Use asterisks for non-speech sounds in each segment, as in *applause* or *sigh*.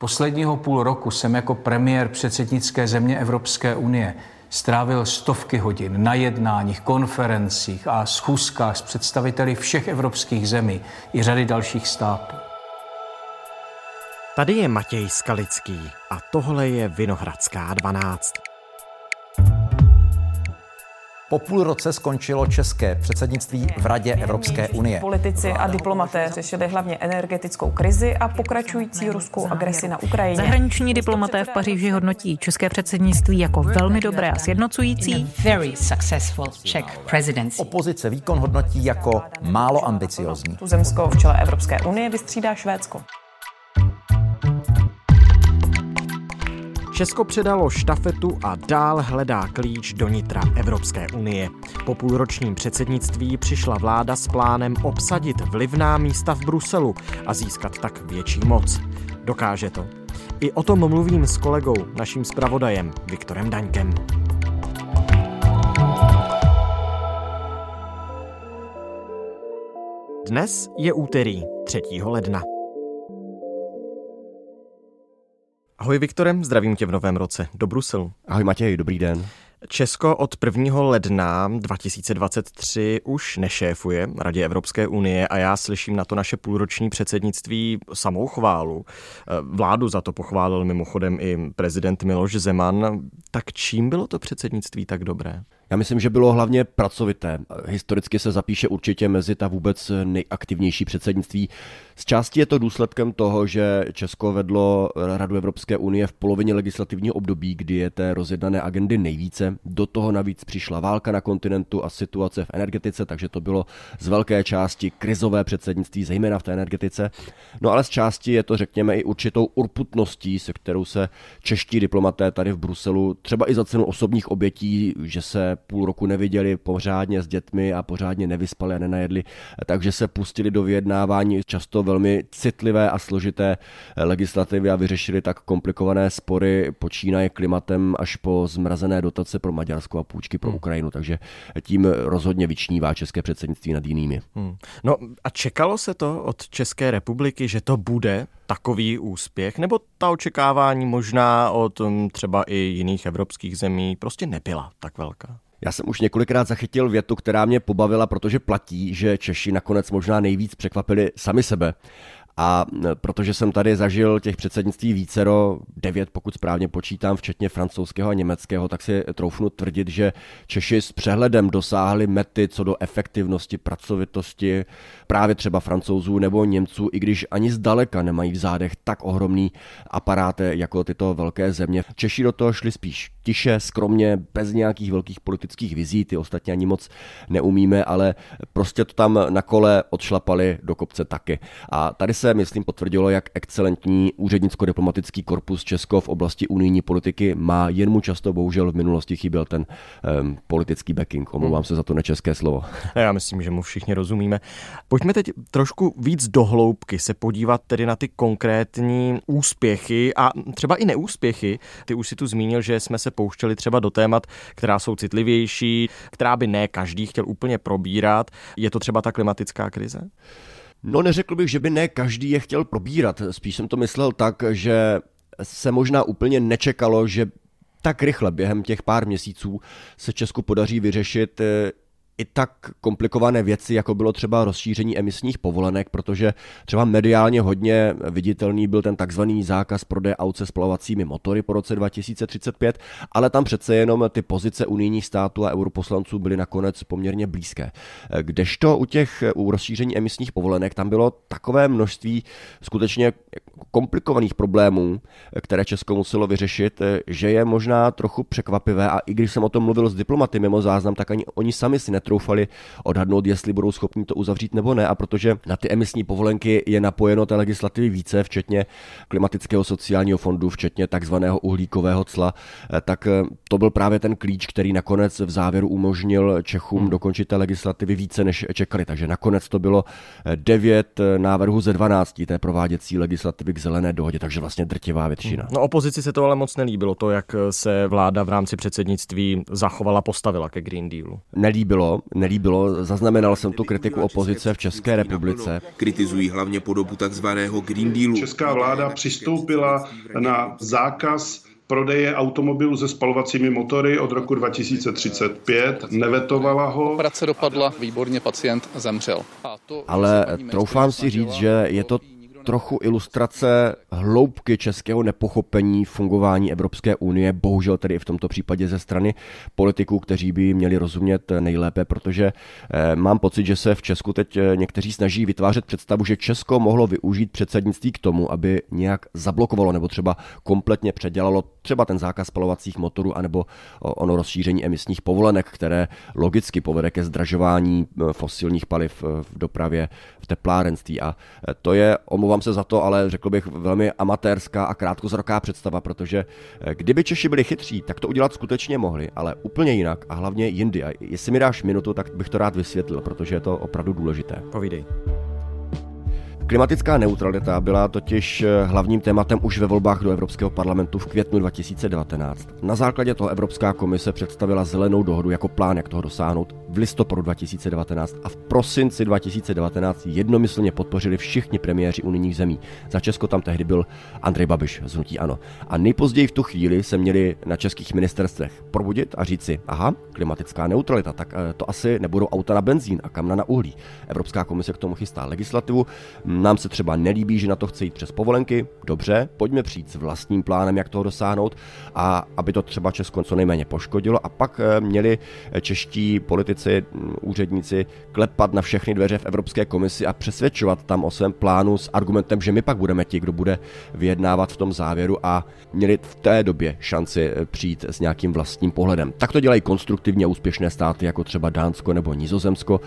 Posledního půl roku jsem jako premiér předsednické země Evropské unie strávil stovky hodin na jednáních, konferencích a schůzkách s představiteli všech evropských zemí i řady dalších států. Tady je Matěj Skalický a tohle je Vinohradská 12. Po půl roce skončilo české předsednictví v Radě Evropské unie. Politici a diplomaté řešili hlavně energetickou krizi a pokračující ruskou agresi na Ukrajině. Zahraniční diplomaté v Paříži hodnotí české předsednictví jako velmi dobré a sjednocující. Opozice výkon hodnotí jako málo ambiciozní. Tuzemsko v čele Evropské unie vystřídá Švédsko. Česko předalo štafetu a dál hledá klíč do nitra Evropské unie. Po půlročním předsednictví přišla vláda s plánem obsadit vlivná místa v Bruselu a získat tak větší moc. Dokáže to. I o tom mluvím s kolegou, naším zpravodajem Viktorem Daňkem. Dnes je úterý 3. ledna. Ahoj Viktorem, zdravím tě v novém roce do Bruselu. Ahoj Matěj, dobrý den. Česko od 1. ledna 2023 už nešéfuje Radě Evropské unie a já slyším na to naše půlroční předsednictví samou chválu. Vládu za to pochválil mimochodem i prezident Miloš Zeman. Tak čím bylo to předsednictví tak dobré? Já myslím, že bylo hlavně pracovité. Historicky se zapíše určitě mezi ta vůbec nejaktivnější předsednictví. Z části je to důsledkem toho, že Česko vedlo Radu Evropské unie v polovině legislativního období, kdy je té rozjednané agendy nejvíce. Do toho navíc přišla válka na kontinentu a situace v energetice, takže to bylo z velké části krizové předsednictví, zejména v té energetice. No ale z části je to, řekněme, i určitou urputností, se kterou se čeští diplomaté tady v Bruselu, třeba i za cenu osobních obětí, že se půl roku neviděli pořádně s dětmi a pořádně nevyspali a nenajedli, takže se pustili do vyjednávání často velmi citlivé a složité legislativy a vyřešili tak komplikované spory, počínaje klimatem až po zmrazené dotace pro Maďarsko a půjčky pro hmm. Ukrajinu, takže tím rozhodně vyčnívá české předsednictví nad jinými. Hmm. No a čekalo se to od České republiky, že to bude takový úspěch, nebo ta očekávání možná od hm, třeba i jiných evropských zemí prostě nebyla tak velká? Já jsem už několikrát zachytil větu, která mě pobavila, protože platí, že Češi nakonec možná nejvíc překvapili sami sebe. A e, protože jsem tady zažil těch předsednictví vícero, devět pokud správně počítám, včetně francouzského a německého, tak si troufnu tvrdit, že Češi s přehledem dosáhli mety co do efektivnosti, pracovitosti, právě třeba francouzů nebo Němců, i když ani zdaleka nemají v zádech tak ohromný aparát jako tyto velké země. Češi do toho šli spíš tiše, skromně, bez nějakých velkých politických vizí, ty ostatně ani moc neumíme, ale prostě to tam na kole odšlapali do kopce taky. A tady se, myslím, potvrdilo, jak excelentní úřednicko-diplomatický korpus Česko v oblasti unijní politiky má, jen mu často bohužel v minulosti chyběl ten um, politický backing. Omlouvám se za to nečeské slovo. *laughs* Já myslím, že mu všichni rozumíme. Pojďme teď trošku víc do hloubky se podívat tedy na ty konkrétní úspěchy a třeba i neúspěchy. Ty už si tu zmínil, že jsme se pouštěli třeba do témat, která jsou citlivější, která by ne každý chtěl úplně probírat. Je to třeba ta klimatická krize? No neřekl bych, že by ne každý je chtěl probírat. Spíš jsem to myslel tak, že se možná úplně nečekalo, že tak rychle během těch pár měsíců se Česku podaří vyřešit i tak komplikované věci, jako bylo třeba rozšíření emisních povolenek, protože třeba mediálně hodně viditelný byl ten takzvaný zákaz prodeje aut se spalovacími motory po roce 2035, ale tam přece jenom ty pozice unijních států a europoslanců byly nakonec poměrně blízké. Kdežto u těch u rozšíření emisních povolenek tam bylo takové množství skutečně komplikovaných problémů, které Česko muselo vyřešit, že je možná trochu překvapivé a i když jsem o tom mluvil s diplomaty mimo záznam, tak ani oni sami si netroufali odhadnout, jestli budou schopni to uzavřít nebo ne a protože na ty emisní povolenky je napojeno té legislativy více, včetně klimatického sociálního fondu, včetně takzvaného uhlíkového cla, tak to byl právě ten klíč, který nakonec v závěru umožnil Čechům hmm. dokončit té legislativy více než čekali. Takže nakonec to bylo 9 návrhů ze 12 té prováděcí legislativy by k zelené dohodě, takže vlastně drtivá většina. No opozici se to ale moc nelíbilo, to, jak se vláda v rámci předsednictví zachovala, postavila ke Green Dealu. Nelíbilo, nelíbilo, zaznamenal jsem tu kritiku opozice v České republice. Kritizují hlavně podobu takzvaného Green Dealu. Česká vláda přistoupila na zákaz prodeje automobilů se spalovacími motory od roku 2035, nevetovala ho. Operace dopadla výborně, pacient zemřel. Ale troufám si říct, že je to trochu ilustrace hloubky českého nepochopení fungování Evropské unie, bohužel tedy i v tomto případě ze strany politiků, kteří by měli rozumět nejlépe, protože eh, mám pocit, že se v Česku teď eh, někteří snaží vytvářet představu, že Česko mohlo využít předsednictví k tomu, aby nějak zablokovalo nebo třeba kompletně předělalo třeba ten zákaz spalovacích motorů anebo ono rozšíření emisních povolenek, které logicky povede ke zdražování eh, fosilních paliv v dopravě, v teplárenství. A to je, omlouvám se za to, ale řekl bych velmi amatérská a krátkozraká představa, protože eh, kdyby Češi byli chytří, tak to udělat skutečně mohli, ale úplně jinak a hlavně jindy. A jestli mi dáš minutu, tak bych to rád vysvětlil, protože je to opravdu důležité. Povídej. Klimatická neutralita byla totiž eh, hlavním tématem už ve volbách do Evropského parlamentu v květnu 2019. Na základě toho Evropská komise představila zelenou dohodu jako plán, jak toho dosáhnout v listopadu 2019 a v prosinci 2019 jednomyslně podpořili všichni premiéři unijních zemí. Za Česko tam tehdy byl Andrej Babiš z Hnutí Ano. A nejpozději v tu chvíli se měli na českých ministerstvech probudit a říci, aha, klimatická neutralita, tak eh, to asi nebudou auta na benzín a kamna na uhlí. Evropská komise k tomu chystá legislativu, nám se třeba nelíbí, že na to chce jít přes povolenky, dobře, pojďme přijít s vlastním plánem, jak toho dosáhnout a aby to třeba Česko co nejméně poškodilo a pak eh, měli čeští politici, mm, úředníci klepat na všechny dveře v Evropské komisi a přesvědčovat tam o svém plánu s argumentem, že my pak budeme ti, kdo bude vyjednávat v tom závěru a měli v té době šanci eh, přijít s nějakým vlastním pohledem. Tak to dělají konstruktivně úspěšné státy, jako třeba Dánsko nebo Nizozemsko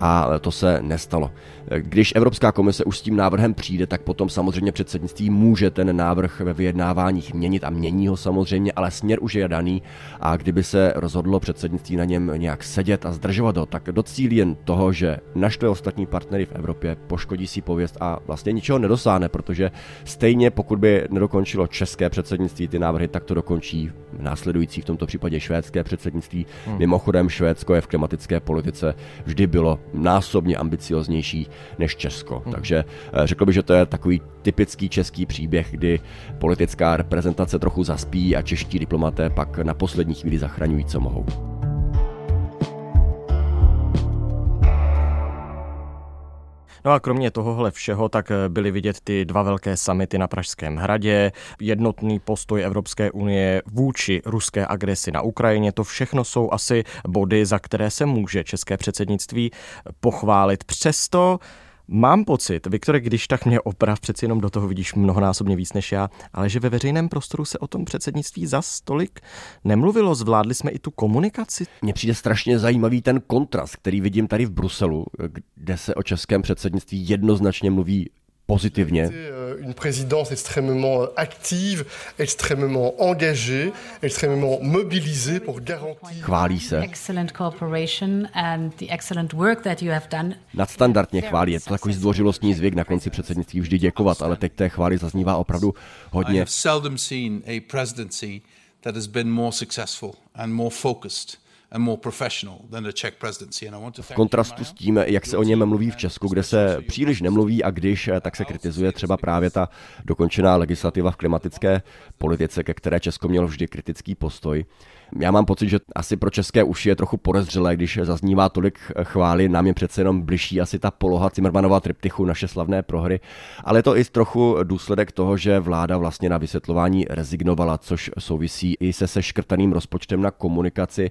a to se nestalo. Když Evropská komise už s tím návrhem přijde, tak potom samozřejmě předsednictví může ten návrh ve vyjednáváních měnit a mění ho samozřejmě, ale směr už je daný a kdyby se rozhodlo předsednictví na něm nějak sedět a zdržovat ho, tak docílí jen toho, že naštve ostatní partnery v Evropě, poškodí si pověst a vlastně ničeho nedosáhne, protože stejně pokud by nedokončilo české předsednictví ty návrhy, tak to dokončí následující v tomto případě švédské předsednictví. Hmm. Mimochodem Švédsko je v klimatické politice vždy bylo násobně ambicioznější než Česko. Hmm. Takže eh, řekl bych, že to je takový typický český příběh, kdy politická reprezentace trochu zaspí a čeští diplomaté pak na poslední chvíli zachraňují, co mohou. No a kromě tohohle všeho tak eh, byly vidět ty dva velké samity na Pražském hradě, jednotný postoj Evropské unie vůči ruské agresi na Ukrajině. To všechno jsou asi body, za které se může české předsednictví pochválit. Přesto Mám pocit, Viktore, když tak mě oprav, přeci jenom do toho vidíš mnohonásobně víc než já, ale že ve veřejném prostoru se o tom předsednictví za stolik nemluvilo, zvládli jsme i tu komunikaci. Mně přijde strašně zajímavý ten kontrast, který vidím tady v Bruselu, kde se o českém předsednictví jednoznačně mluví pozitivně. Euh, une présidence extrêmement euh, active, extrêmement engagée, extrêmement mobilisée pour garantir. Chválí se. Excellent cooperation and the excellent work that you have done. Nadstandardně chválí, je to takový zdvořilostní zvyk na konci předsednictví vždy děkovat, ale teď té chvály zaznívá opravdu hodně. I have seldom seen a presidency that has been more successful and more focused v kontrastu s tím, jak se o něm mluví v Česku, kde se příliš nemluví a když, tak se kritizuje třeba právě ta dokončená legislativa v klimatické politice, ke které Česko mělo vždy kritický postoj. Já mám pocit, že asi pro české uši je trochu podezřelé, když zaznívá tolik chvály. Nám je přece jenom bližší asi ta poloha Cimrmanova triptychu, naše slavné prohry. Ale je to i trochu důsledek toho, že vláda vlastně na vysvětlování rezignovala, což souvisí i se seškrtaným rozpočtem na komunikaci.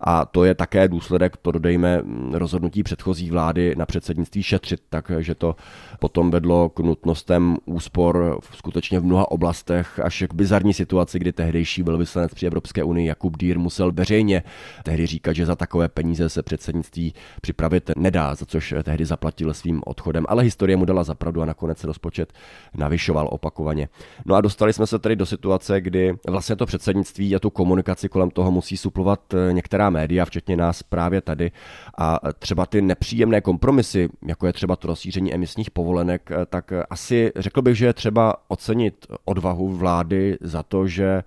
A to je také důsledek, to dodejme, rozhodnutí předchozí vlády na předsednictví šetřit, takže to potom vedlo k nutnostem úspor skutečně v mnoha oblastech až k bizarní situaci, kdy tehdejší velvyslanec při Evropské unii Jakub Dürr musel veřejně tehdy říkat, že za takové peníze se předsednictví připravit nedá, za což tehdy zaplatil svým odchodem, ale historie mu dala zapravdu a nakonec se rozpočet navyšoval opakovaně. No a dostali jsme se tedy do situace, kdy vlastně to předsednictví a tu komunikaci kolem toho musí suplovat některá média, včetně nás právě tady a třeba ty nepříjemné kompromisy, jako je třeba to rozšíření emisních povolenek, tak asi řekl bych, že je třeba ocenit odvahu vlády za to, že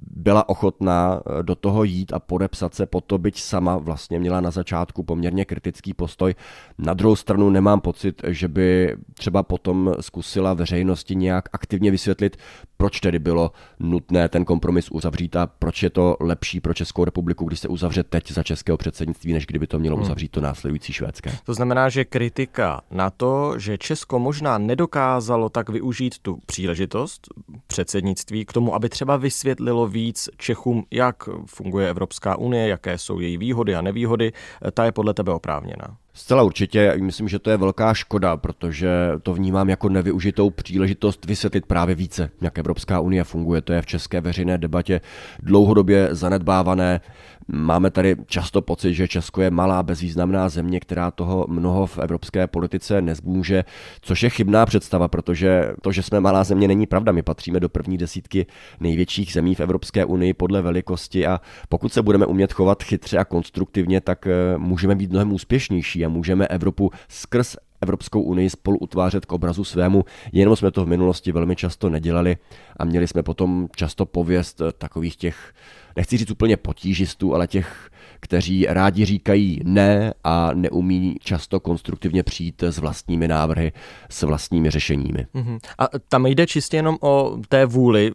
byla ochotná eh, do toho jít a podepsat se po to, byť sama vlastně měla na začátku poměrně kritický postoj. Na druhou stranu nemám pocit, že by třeba potom zkusila veřejnosti nějak aktivně vysvětlit, proč tedy bylo nutné ten kompromis uzavřít a proč je to lepší pro Českou republiku, když se uzavře teď za českého předsednictví, než kdyby to mělo hmm. uzavřít to následující švédské. To znamená, že kritika na to, že Česko možná nedokázalo tak využít tu příležitost předsednictví k tomu, aby třeba vysvětlilo víc Čechům, jak funguje Evropská unie, jaké jsou její výhody a nevýhody, ta je podle tebe oprávněná. Zcela určitě, myslím, že to je velká škoda, protože to vnímám jako nevyužitou příležitost vysvětlit právě více, jak Evropská unie funguje. To je v české veřejné debatě dlouhodobě zanedbávané. Máme tady často pocit, že Česko je malá, bezvýznamná země, která toho mnoho v evropské politice nezmůže, což je chybná představa, protože to, že jsme malá země, není pravda. My patříme do první desítky největších zemí v Evropské unii podle velikosti a pokud se budeme umět chovat chytře a konstruktivně, tak eh, můžeme být mnohem úspěšnější a můžeme Evropu skrz Evropskou unii spolu utvářet k obrazu svému, jenom jsme to v minulosti velmi často nedělali a měli jsme potom často pověst eh, takových těch, nechci říct úplně potížistů, ale těch, kteří rádi říkají ne a neumí často konstruktivně přijít s vlastními návrhy, s vlastními řešeními. Uh-huh. A tam jde čistě jenom o té vůli,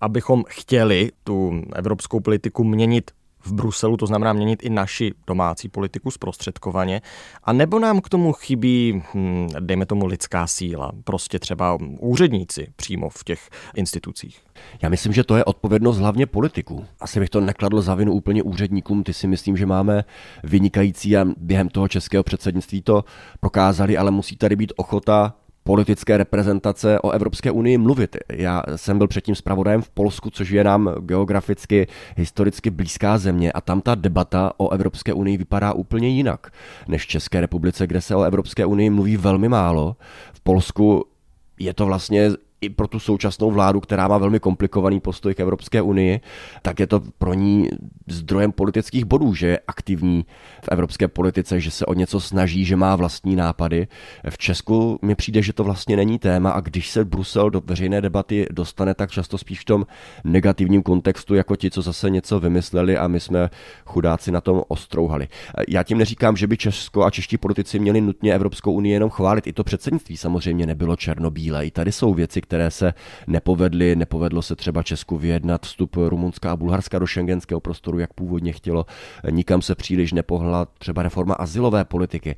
abychom chtěli tu evropskou politiku měnit v Bruselu, to znamená měnit i naši domácí politiku zprostředkovaně, a nebo nám k tomu chybí, hm, dejme tomu, lidská síla, prostě třeba úředníci přímo v těch institucích? Já myslím, že to je odpovědnost hlavně politiků. Asi bych to nekladl za vinu úplně úředníkům, ty si myslím, že máme vynikající a během toho českého předsednictví to prokázali, ale musí tady být ochota politické reprezentace o Evropské unii mluvit. Já jsem byl předtím zpravodajem v Polsku, což je nám geograficky, historicky blízká země a tam ta debata o Evropské unii vypadá úplně jinak než v České republice, kde se o Evropské unii mluví velmi málo. V Polsku je to vlastně i pro tu současnou vládu, která má velmi komplikovaný postoj k Evropské unii, tak je to pro ní zdrojem politických bodů, že je aktivní v evropské politice, že se o něco snaží, že má vlastní nápady. V Česku mi přijde, že to vlastně není téma a když se Brusel do veřejné debaty dostane, tak často spíš v tom negativním kontextu, jako ti, co zase něco vymysleli a my jsme chudáci na tom ostrouhali. Já tím neříkám, že by Česko a čeští politici měli nutně Evropskou unii jenom chválit. I to předsednictví samozřejmě nebylo černobílé. I tady jsou věci, které se nepovedly. Nepovedlo se třeba Česku vyjednat vstup Rumunska a Bulharska do šengenského prostoru, jak původně chtělo. Nikam se příliš nepohla třeba reforma asilové politiky.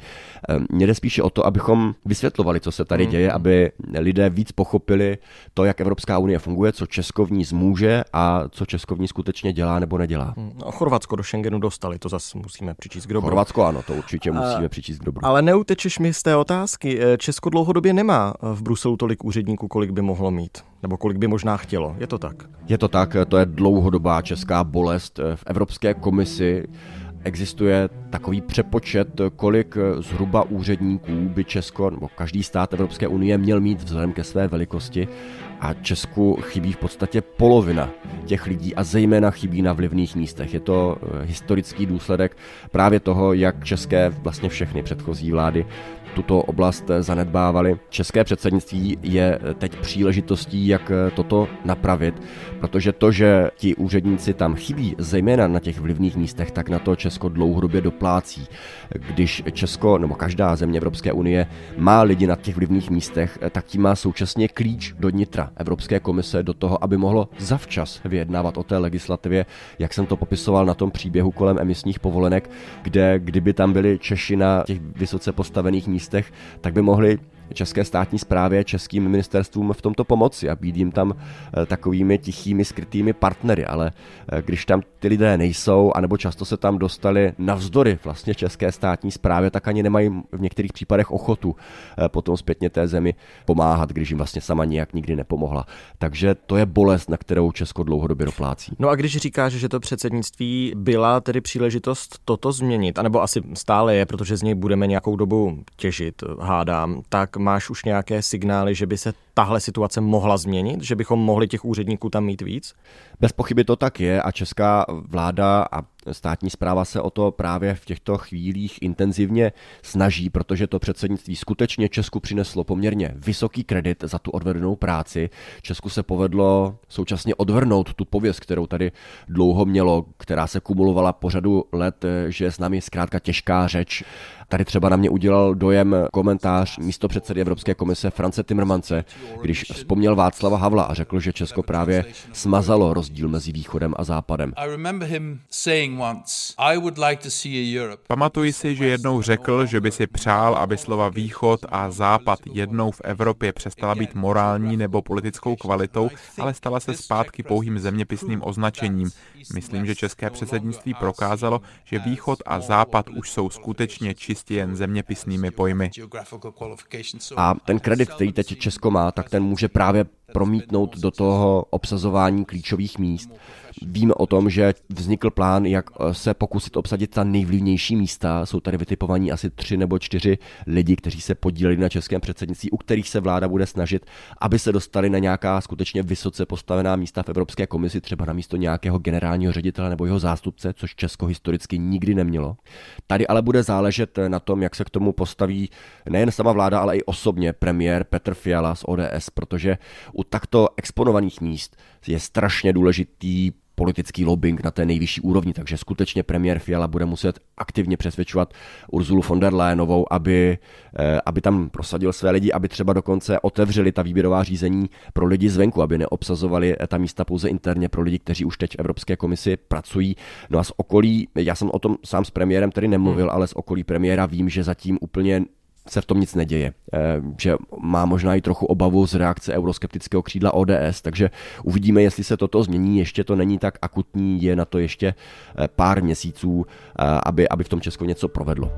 Ehm, mně jde spíše o to, abychom vysvětlovali, co se tady mm. děje, aby lidé víc pochopili to, jak Evropská unie funguje, co Česko v ní zmůže a co Česko v ní skutečně dělá nebo nedělá. Mm, no, Chorvatsko do Schengenu dostali, to zase musíme přičíst k dobru. Chorvatsko ano, to určitě musíme přičíst k dobru. Ale neutečeš mi z té otázky. Česko dlouhodobě nemá v Bruselu tolik úředníků, kolik by mohlo mít, nebo kolik by možná chtělo. Je to tak? Je to tak, to je dlouhodobá česká bolest. V Evropské komisi existuje takový přepočet, kolik zhruba úředníků by Česko nebo každý stát Evropské unie měl mít vzhledem ke své velikosti a Česku chybí v podstatě polovina těch lidí a zejména chybí na vlivných místech. Je to eh, historický důsledek právě toho, jak české vlastně všechny předchozí vlády tuto oblast zanedbávali. České předsednictví je teď příležitostí, jak toto napravit, protože to, že ti úředníci tam chybí, zejména na těch vlivných místech, tak na to Česko dlouhodobě doplácí. Když Česko nebo každá země Evropské unie má lidi na těch vlivných místech, tak tím má současně klíč do nitra Evropské komise do toho, aby mohlo zavčas vyjednávat o té legislativě, jak jsem to popisoval na tom příběhu kolem emisních povolenek, kde kdyby tam byli Češi na těch vysoce postavených místech, tak by mohli české státní správě, českým ministerstvům v tomto pomoci a být jim tam eh, takovými tichými, skrytými partnery. Ale eh, když tam ty lidé nejsou, anebo často se tam dostali navzdory vlastně české státní správě, tak ani nemají v některých případech ochotu eh, potom zpětně té zemi pomáhat, když jim vlastně sama nijak nikdy nepomohla. Takže to je bolest, na kterou Česko dlouhodobě doplácí. No a když říkáš, že to předsednictví byla tedy příležitost toto změnit, anebo asi stále je, protože z něj budeme nějakou dobu těžit, hádám, tak máš už nějaké signály, že by se tahle situace mohla změnit, že bychom mohli těch úředníků tam mít víc? Bez pochyby to tak je a česká vláda a státní zpráva se o to právě v těchto chvílích intenzivně snaží, protože to předsednictví skutečně Česku přineslo poměrně vysoký kredit za tu odvedenou práci. Česku se povedlo současně odvrnout tu pověst, kterou tady dlouho mělo, která se kumulovala po řadu let, že je s námi zkrátka těžká řeč. Tady třeba na mě udělal dojem komentář místo předsedy Evropské komise France Timmermance, když vzpomněl Václava Havla a řekl, že Česko právě smazalo rozdíl mezi východem a západem. Pamatuji si, že jednou řekl, že by si přál, aby slova východ a západ jednou v Evropě přestala být morální nebo politickou kvalitou, ale stala se zpátky pouhým zeměpisným označením. Myslím, že české předsednictví prokázalo, že východ a západ už jsou skutečně čistě jen zeměpisnými pojmy. A ten kredit, který teď Česko má, tak ten může právě promítnout do toho obsazování klíčových míst. Víme o tom, že vznikl plán, jak eh, se pokusit obsadit ta nejvlivnější místa. Jsou tady vytipovaní asi tři nebo čtyři lidi, kteří se podíleli na českém předsednictví, u kterých se vláda bude snažit, aby se dostali na nějaká skutečně vysoce postavená místa v Evropské komisi, třeba na místo nějakého generálního ředitele nebo jeho zástupce, což Česko historicky nikdy nemělo. Tady ale bude záležet na tom, jak se k tomu postaví nejen sama vláda, ale i osobně premiér Petr Fiala z ODS, protože u takto exponovaných míst je strašně důležitý politický lobbying na té nejvyšší úrovni, takže skutečně premiér Fiala bude muset aktivně přesvědčovat Urzulu von der Leyenovou, aby, eh, aby tam prosadil své lidi, aby třeba dokonce otevřeli ta výběrová řízení pro lidi zvenku, aby neobsazovali ta místa pouze interně pro lidi, kteří už teď v Evropské komisi pracují. No a z okolí, já jsem o tom sám s premiérem tedy nemluvil, hmm. ale z okolí premiéra vím, že zatím úplně se v tom nic neděje. Eh, že má možná i trochu obavu z reakce euroskeptického křídla ODS, takže uvidíme, jestli se toto změní. Ještě to není tak akutní, je na to ještě eh, pár měsíců, eh, aby, aby v tom Česko něco provedlo.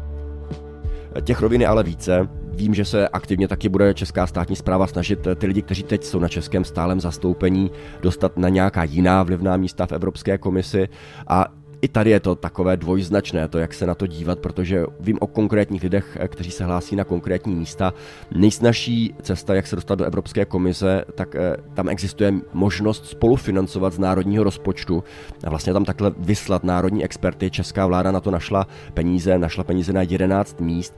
Těch rovin je ale více. Vím, že se aktivně taky bude česká státní zpráva snažit ty lidi, kteří teď jsou na českém stálem zastoupení, dostat na nějaká jiná vlivná místa v Evropské komisi a i tady je to takové dvojznačné, to jak se na to dívat, protože vím o konkrétních lidech, kteří se hlásí na konkrétní místa. Nejsnažší cesta, jak se dostat do Evropské komise, tak eh, tam existuje možnost spolufinancovat z národního rozpočtu a vlastně tam takhle vyslat národní experty. Česká vláda na to našla peníze, našla peníze na 11 míst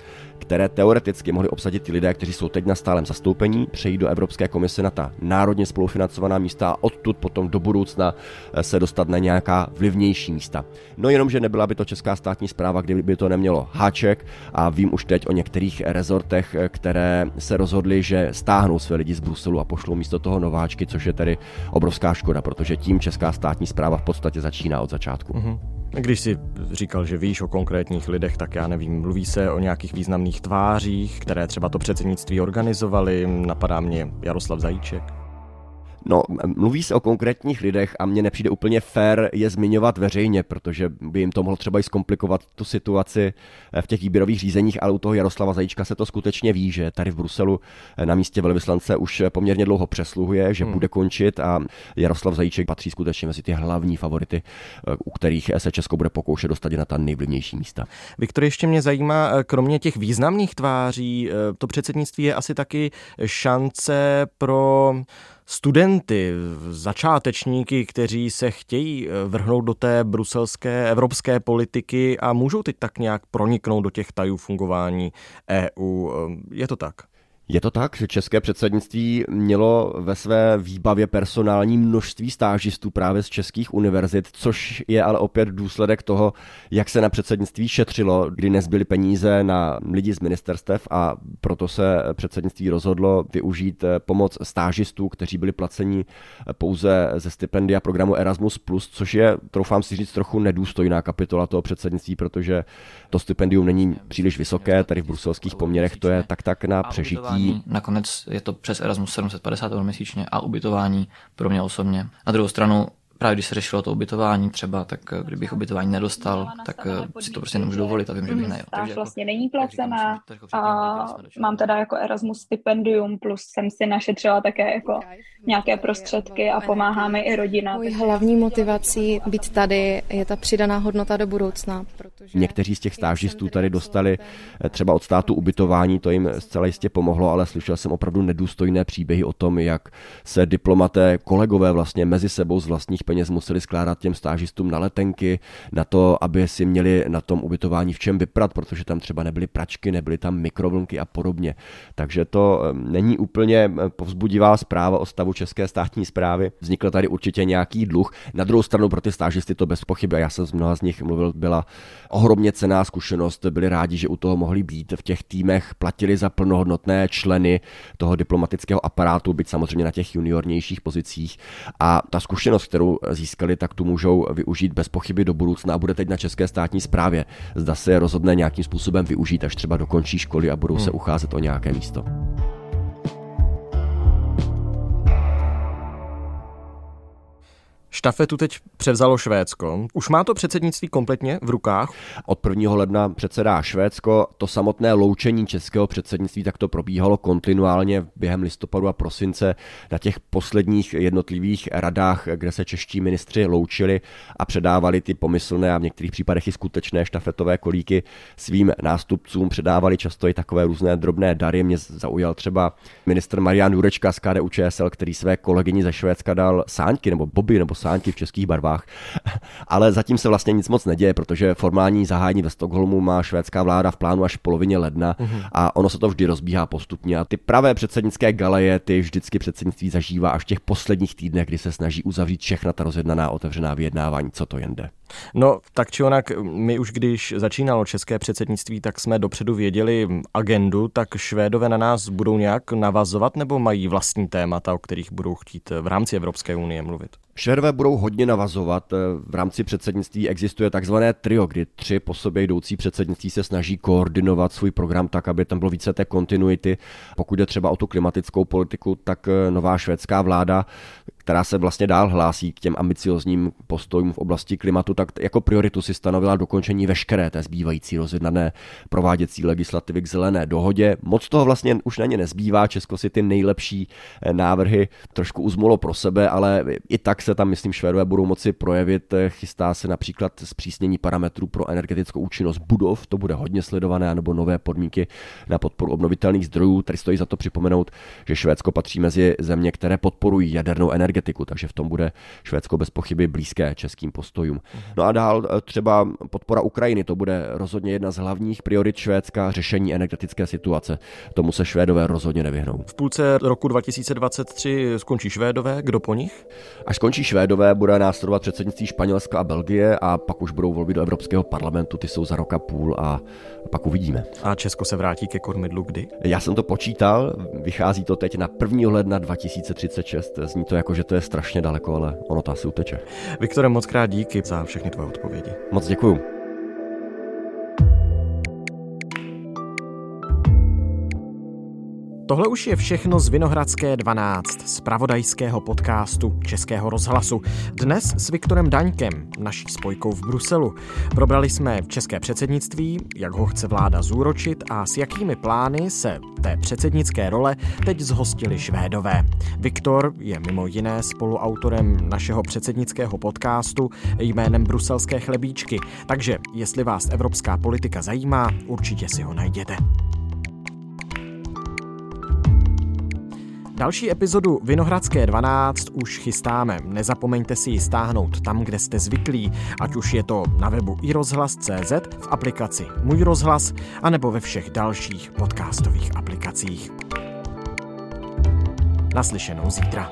které teoreticky mohli obsadit ti lidé, kteří jsou teď na stálem zastoupení, přejít do Evropské komise na ta národně spolufinancovaná místa a odtud potom do budoucna eh, se dostat na nějaká vlivnější místa. No jenom, že nebyla by to česká státní zpráva, kdyby to nemělo háček a vím už teď o některých rezortech, eh, které se rozhodly, že stáhnou své lidi z Bruselu a pošlou místo toho nováčky, což je tedy obrovská škoda, protože tím česká státní zpráva v podstatě začíná od začátku. Mm-hmm. Když si říkal, že víš o konkrétních lidech, tak já nevím, mluví se o nějakých významných tvářích, které třeba to předsednictví organizovali, napadá mě Jaroslav Zajíček. No, mluví se o konkrétních lidech a mně nepřijde úplně fair je zmiňovat veřejně, protože by jim to mohlo třeba i zkomplikovat tu situaci eh, v těch výběrových řízeních, ale u toho Jaroslava Zajíčka se to skutečně ví, že tady v Bruselu eh, na místě velvyslance už poměrně dlouho přesluhuje, že hmm. bude končit a Jaroslav Zajíček patří skutečně mezi ty hlavní favority, eh, u kterých se Česko bude pokoušet dostat na ta nejvlivnější místa. Viktor, ještě mě zajímá, kromě těch významných tváří, to předsednictví je asi taky šance pro studenty, začátečníky, kteří se chtějí eh, vrhnout do té bruselské evropské politiky a můžou teď tak nějak proniknout do těch tajů fungování EU. Eh, je to tak? Je to tak, že české předsednictví mělo ve své výbavě personální množství stážistů právě z českých univerzit, což je ale opět důsledek toho, jak se na předsednictví šetřilo, kdy nezbyly peníze na lidi z ministerstev a proto se předsednictví rozhodlo využít eh, pomoc stážistů, kteří byli placeni eh, pouze ze stipendia programu Erasmus+, což je, troufám si říct, trochu nedůstojná kapitola toho předsednictví, protože to stipendium není příliš vysoké, tady v bruselských poměrech to je tak tak na přežití dětí. Nakonec je to přes Erasmus 750 eur měsíčně a ubytování pro mě osobně. Na druhou stranu právě když se řešilo to ubytování třeba, tak eh, kdybych ubytování nedostal, tak eh, si to prostě nemůžu dovolit a vím, že bych nejel. Takže jako, vlastně není placená a mám teda jako Erasmus stipendium, plus jsem si našetřila také jako nějaké prostředky a pomáhá mi i rodina. Můj hlavní motivací být tady je ta přidaná hodnota do budoucna. Protože Někteří z těch stážistů tady dostali eh, třeba od státu ubytování, to jim zcela jistě pomohlo, ale slyšel jsem opravdu nedůstojné příběhy o tom, jak se diplomaté, kolegové vlastně mezi sebou z vlastních peněz museli skládat těm stážistům na letenky, na to, aby si měli na tom ubytování v čem vyprat, protože tam třeba nebyly pračky, nebyly tam mikrovlnky a podobně. Takže to není úplně povzbudivá zpráva o stavu české státní zprávy. Vznikl tady určitě nějaký dluh. Na druhou stranu pro ty stážisty to bez pochyby, já jsem z mnoha z nich mluvil, byla ohromně cená zkušenost. Byli rádi, že u toho mohli být v těch týmech, platili za plnohodnotné členy toho diplomatického aparátu, byť samozřejmě na těch juniornějších pozicích. A ta zkušenost, kterou získali, tak tu můžou využít bez pochyby do budoucna a bude teď na české státní správě. Zda se rozhodne nějakým způsobem využít, až třeba dokončí školy a budou hmm. se ucházet o nějaké místo. Štafetu teď převzalo Švédsko. Už má to předsednictví kompletně v rukách? Od 1. ledna předsedá Švédsko. To samotné loučení českého předsednictví tak to probíhalo kontinuálně během listopadu a prosince na těch posledních jednotlivých radách, kde se čeští ministři loučili a předávali ty pomyslné a v některých případech i skutečné štafetové kolíky svým nástupcům. Předávali často i takové různé drobné dary. Mě zaujal třeba ministr Marian Jurečka z KDU ČSL, který své kolegyni ze Švédska dal sáňky nebo boby nebo sánky v českých barvách. *laughs* Ale zatím se vlastně nic moc neděje, protože formální zahájení ve Stockholmu má švédská vláda v plánu až v polovině ledna mm-hmm. a ono se to vždy rozbíhá postupně. A ty pravé předsednické galeje, ty vždycky předsednictví zažívá až v těch posledních týdnech, kdy se snaží uzavřít všechna ta rozjednaná otevřená vyjednávání, co to jen jde. No, tak či onak, my už když začínalo české předsednictví, tak jsme dopředu věděli agendu, tak Švédové na nás budou nějak navazovat nebo mají vlastní témata, o kterých budou chtít v rámci Evropské unie mluvit? Švédové budou hodně navazovat. V rámci předsednictví existuje takzvané trio, kdy tři po sobě jdoucí předsednictví se snaží koordinovat svůj program tak, aby tam bylo více té kontinuity. Pokud jde třeba o tu klimatickou politiku, tak nová švédská vláda která se vlastně dál hlásí k těm ambiciozním postojům v oblasti klimatu, tak jako prioritu si stanovila dokončení veškeré té zbývající rozjednané prováděcí legislativy k zelené dohodě. Moc toho vlastně už na ně nezbývá, Česko si ty nejlepší eh, návrhy trošku uzmulo pro sebe, ale i tak se tam, myslím, Švédové budou moci projevit. Chystá se například zpřísnění parametrů pro energetickou účinnost budov, to bude hodně sledované, nebo nové podmínky na podporu obnovitelných zdrojů. Tady stojí za to připomenout, že Švédsko patří mezi země, které podporují jadernou energii energetiku, takže v tom bude Švédsko bez pochyby blízké českým postojům. No a dál eh, třeba podpora Ukrajiny, to bude rozhodně jedna z hlavních priorit Švédska, řešení energetické situace. Tomu se Švédové rozhodně nevyhnou. V půlce roku 2023 skončí Švédové, kdo po nich? Až skončí Švédové, bude následovat předsednictví Španělska a Belgie a pak už budou volby do Evropského parlamentu, ty jsou za rok a půl a pak uvidíme. A Česko se vrátí ke kormidlu kdy? Já jsem to počítal, vychází to teď na 1. ledna 2036, zní to jako, že to je strašně daleko, ale ono to asi uteče. Viktore, moc krát díky za všechny tvoje odpovědi. Moc děkuju. Tohle už je všechno z Vinohradské 12, z pravodajského podcastu Českého rozhlasu. Dnes s Viktorem Daňkem, naší spojkou v Bruselu. Probrali jsme české předsednictví, jak ho chce vláda zúročit a s jakými plány se té předsednické role teď zhostili Švédové. Viktor je mimo jiné spoluautorem našeho předsednického podcastu jménem Bruselské chlebíčky, takže jestli vás evropská politika zajímá, určitě si ho najděte. Další epizodu Vinohradské 12 už chystáme. Nezapomeňte si ji stáhnout tam, kde jste zvyklí, ať už je to na webu iRozhlas.cz, v aplikaci Můj rozhlas, anebo ve všech dalších podcastových aplikacích. Naslyšenou zítra.